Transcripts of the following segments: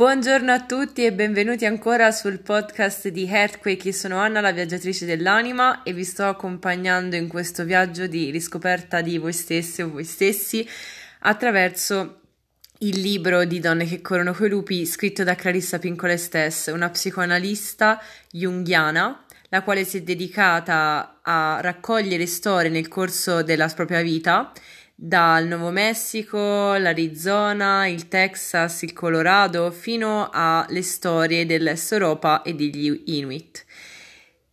Buongiorno a tutti e benvenuti ancora sul podcast di Earthquake. Io sono Anna, la viaggiatrice dell'anima, e vi sto accompagnando in questo viaggio di riscoperta di voi stessi o voi stessi attraverso il libro di Donne che corrono coi lupi scritto da Clarissa Pincola Stess, una psicoanalista junghiana, la quale si è dedicata a raccogliere storie nel corso della propria vita dal Nuovo Messico, l'Arizona, il Texas, il Colorado, fino alle storie dell'Est Europa e degli Inuit.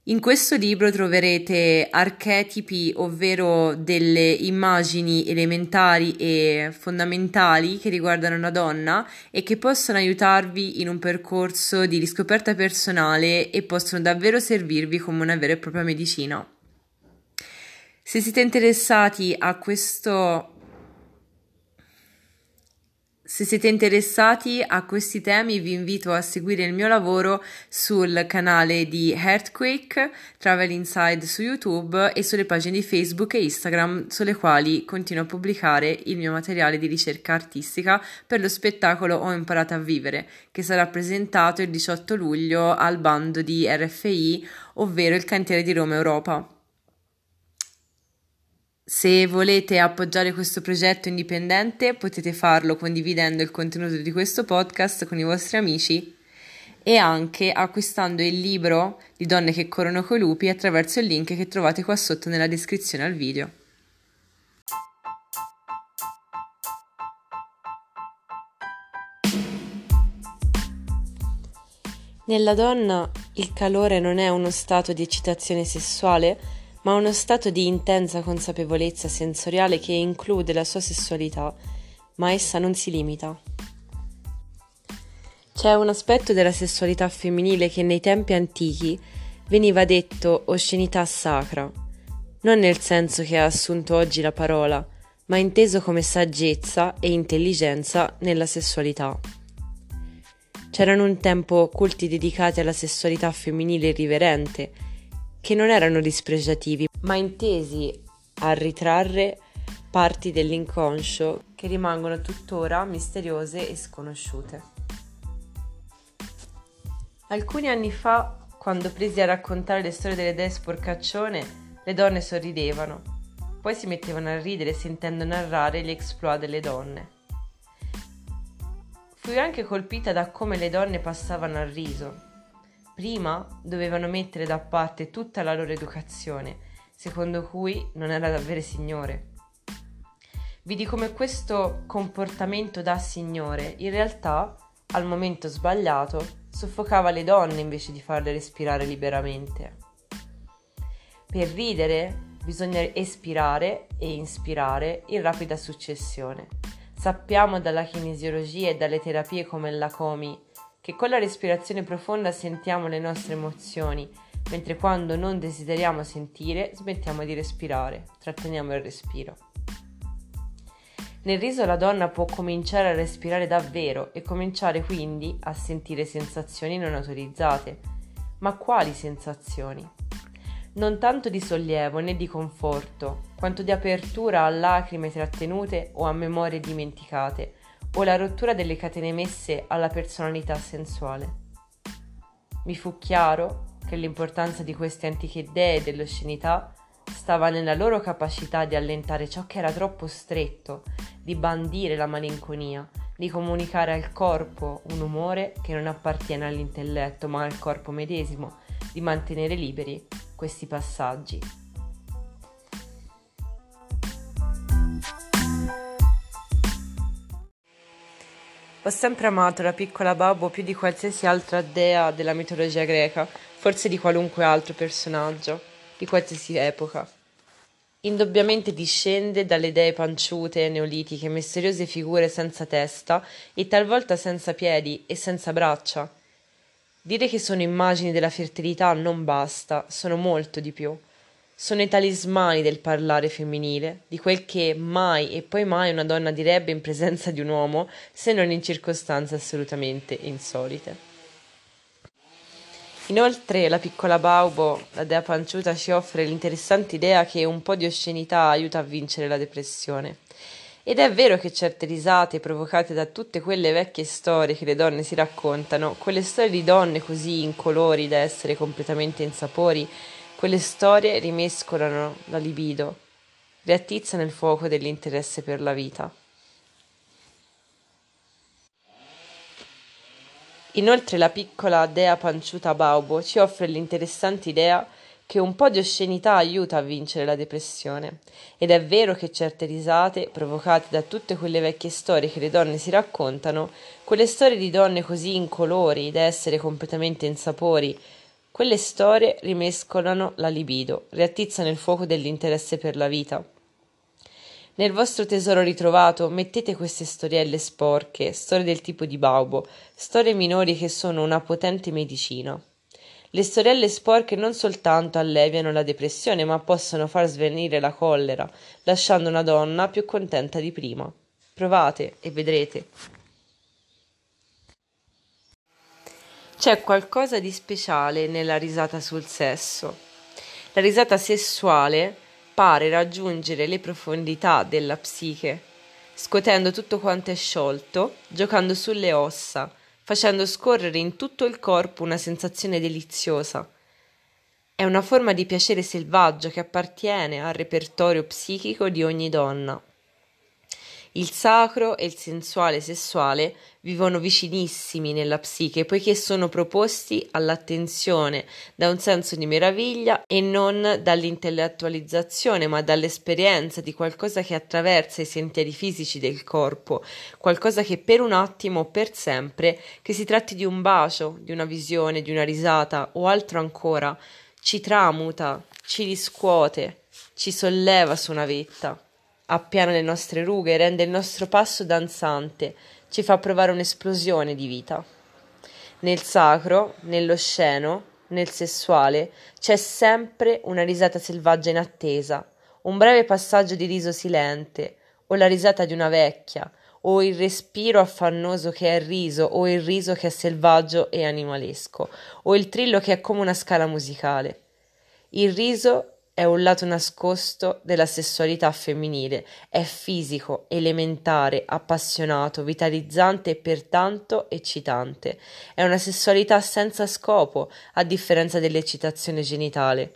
In questo libro troverete archetipi, ovvero delle immagini elementari e fondamentali che riguardano una donna e che possono aiutarvi in un percorso di riscoperta personale e possono davvero servirvi come una vera e propria medicina. Se siete interessati a questo se siete interessati a questi temi vi invito a seguire il mio lavoro sul canale di Earthquake Travel Inside su YouTube e sulle pagine di Facebook e Instagram sulle quali continuo a pubblicare il mio materiale di ricerca artistica per lo spettacolo Ho imparato a vivere, che sarà presentato il 18 luglio al bando di RFI, ovvero il cantiere di Roma Europa. Se volete appoggiare questo progetto indipendente potete farlo condividendo il contenuto di questo podcast con i vostri amici e anche acquistando il libro di Donne che corrono coi lupi attraverso il link che trovate qua sotto nella descrizione al video. Nella donna il calore non è uno stato di eccitazione sessuale, ma uno stato di intensa consapevolezza sensoriale che include la sua sessualità, ma essa non si limita. C'è un aspetto della sessualità femminile che nei tempi antichi veniva detto oscenità sacra, non nel senso che ha assunto oggi la parola, ma inteso come saggezza e intelligenza nella sessualità. C'erano un tempo culti dedicati alla sessualità femminile irriverente, che non erano dispregiativi, ma intesi a ritrarre parti dell'inconscio che rimangono tuttora misteriose e sconosciute. Alcuni anni fa, quando presi a raccontare le storie delle dee sporcaccione, le donne sorridevano, poi si mettevano a ridere sentendo narrare gli exploit delle donne. Fui anche colpita da come le donne passavano al riso, Prima dovevano mettere da parte tutta la loro educazione, secondo cui non era davvero signore. Vidi come questo comportamento da signore in realtà, al momento sbagliato, soffocava le donne invece di farle respirare liberamente. Per ridere bisogna espirare e inspirare in rapida successione. Sappiamo dalla kinesiologia e dalle terapie come la Comi che con la respirazione profonda sentiamo le nostre emozioni, mentre quando non desideriamo sentire smettiamo di respirare, tratteniamo il respiro. Nel riso la donna può cominciare a respirare davvero e cominciare quindi a sentire sensazioni non autorizzate. Ma quali sensazioni? Non tanto di sollievo né di conforto, quanto di apertura a lacrime trattenute o a memorie dimenticate, o la rottura delle catene messe alla personalità sensuale. Mi fu chiaro che l'importanza di queste antiche dee dell'oscenità stava nella loro capacità di allentare ciò che era troppo stretto, di bandire la malinconia, di comunicare al corpo un umore che non appartiene all'intelletto ma al corpo medesimo, di mantenere liberi questi passaggi. Ho sempre amato la piccola Babbo più di qualsiasi altra dea della mitologia greca, forse di qualunque altro personaggio, di qualsiasi epoca. Indubbiamente discende dalle dee panciute, neolitiche, misteriose figure senza testa e talvolta senza piedi e senza braccia. Dire che sono immagini della fertilità non basta, sono molto di più sono i talismani del parlare femminile, di quel che mai e poi mai una donna direbbe in presenza di un uomo, se non in circostanze assolutamente insolite. Inoltre la piccola Baubo, la dea panciuta, ci offre l'interessante idea che un po' di oscenità aiuta a vincere la depressione. Ed è vero che certe risate provocate da tutte quelle vecchie storie che le donne si raccontano, quelle storie di donne così incolori da essere completamente insapori, quelle storie rimescolano la libido, riattizzano il fuoco dell'interesse per la vita. Inoltre la piccola dea panciuta Baubo ci offre l'interessante idea che un po' di oscenità aiuta a vincere la depressione. Ed è vero che certe risate, provocate da tutte quelle vecchie storie che le donne si raccontano, quelle storie di donne così incolori da essere completamente insapori, quelle storie rimescolano la libido, riattizzano il fuoco dell'interesse per la vita. Nel vostro tesoro ritrovato mettete queste storielle sporche, storie del tipo di Baubo, storie minori che sono una potente medicina. Le storielle sporche non soltanto alleviano la depressione, ma possono far svenire la collera, lasciando una donna più contenta di prima. Provate e vedrete. C'è qualcosa di speciale nella risata sul sesso. La risata sessuale pare raggiungere le profondità della psiche, scuotendo tutto quanto è sciolto, giocando sulle ossa, facendo scorrere in tutto il corpo una sensazione deliziosa. È una forma di piacere selvaggio che appartiene al repertorio psichico di ogni donna. Il sacro e il sensuale sessuale vivono vicinissimi nella psiche poiché sono proposti all'attenzione da un senso di meraviglia e non dall'intellettualizzazione ma dall'esperienza di qualcosa che attraversa i sentieri fisici del corpo, qualcosa che per un attimo o per sempre, che si tratti di un bacio, di una visione, di una risata o altro ancora, ci tramuta, ci riscuote, ci solleva su una vetta appiana le nostre rughe, rende il nostro passo danzante, ci fa provare un'esplosione di vita. Nel sacro, nell'osceno, nel sessuale, c'è sempre una risata selvaggia in attesa, un breve passaggio di riso silente, o la risata di una vecchia, o il respiro affannoso che è riso, o il riso che è selvaggio e animalesco, o il trillo che è come una scala musicale. Il riso è un lato nascosto della sessualità femminile, è fisico, elementare, appassionato, vitalizzante e pertanto eccitante. È una sessualità senza scopo, a differenza dell'eccitazione genitale.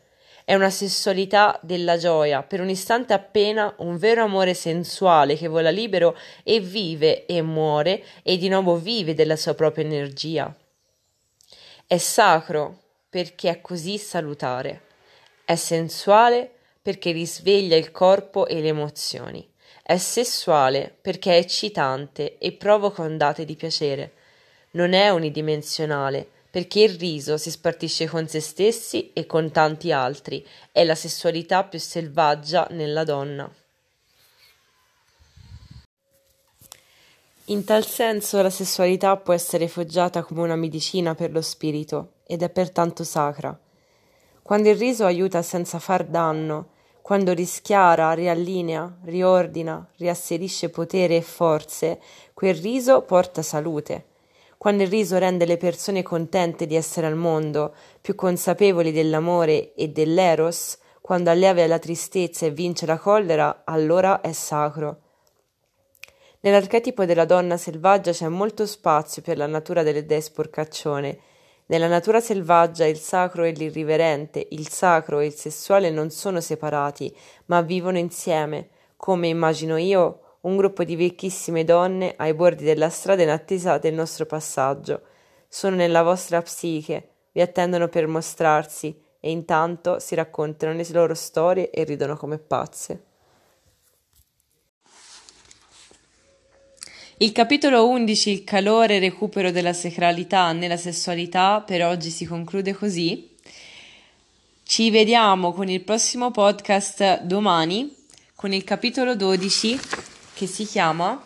È una sessualità della gioia, per un istante appena un vero amore sensuale che vola libero e vive e muore e di nuovo vive della sua propria energia. È sacro perché è così salutare. È sensuale perché risveglia il corpo e le emozioni. È sessuale perché è eccitante e provoca ondate di piacere. Non è unidimensionale perché il riso si spartisce con se stessi e con tanti altri. È la sessualità più selvaggia nella donna. In tal senso la sessualità può essere foggiata come una medicina per lo spirito ed è pertanto sacra quando il riso aiuta senza far danno, quando rischiara, riallinea, riordina, riasserisce potere e forze, quel riso porta salute. Quando il riso rende le persone contente di essere al mondo, più consapevoli dell'amore e dell'eros, quando allieva la tristezza e vince la collera, allora è sacro. Nell'archetipo della donna selvaggia c'è molto spazio per la natura delle dee sporcaccione, nella natura selvaggia il sacro e l'irriverente, il sacro e il sessuale non sono separati, ma vivono insieme, come immagino io un gruppo di vecchissime donne ai bordi della strada in attesa del nostro passaggio. Sono nella vostra psiche, vi attendono per mostrarsi e intanto si raccontano le loro storie e ridono come pazze. Il capitolo 11, il calore e recupero della sacralità nella sessualità, per oggi si conclude così. Ci vediamo con il prossimo podcast domani con il capitolo 12 che si chiama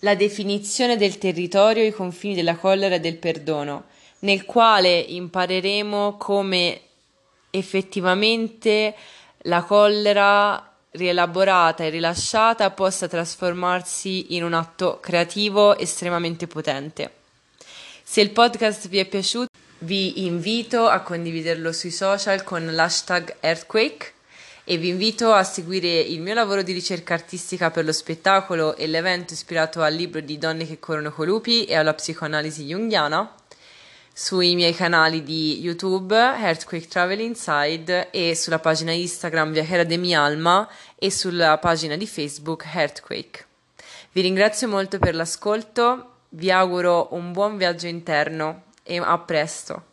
La definizione del territorio, i confini della collera e del perdono, nel quale impareremo come effettivamente la collera rielaborata e rilasciata possa trasformarsi in un atto creativo estremamente potente. Se il podcast vi è piaciuto, vi invito a condividerlo sui social con l'hashtag Earthquake e vi invito a seguire il mio lavoro di ricerca artistica per lo spettacolo e l'evento ispirato al libro di Donne che corrono con lupi e alla psicoanalisi junghiana sui miei canali di YouTube Earthquake Travel Inside e sulla pagina Instagram Viajera de mi Alma e sulla pagina di Facebook Earthquake. Vi ringrazio molto per l'ascolto, vi auguro un buon viaggio interno e a presto.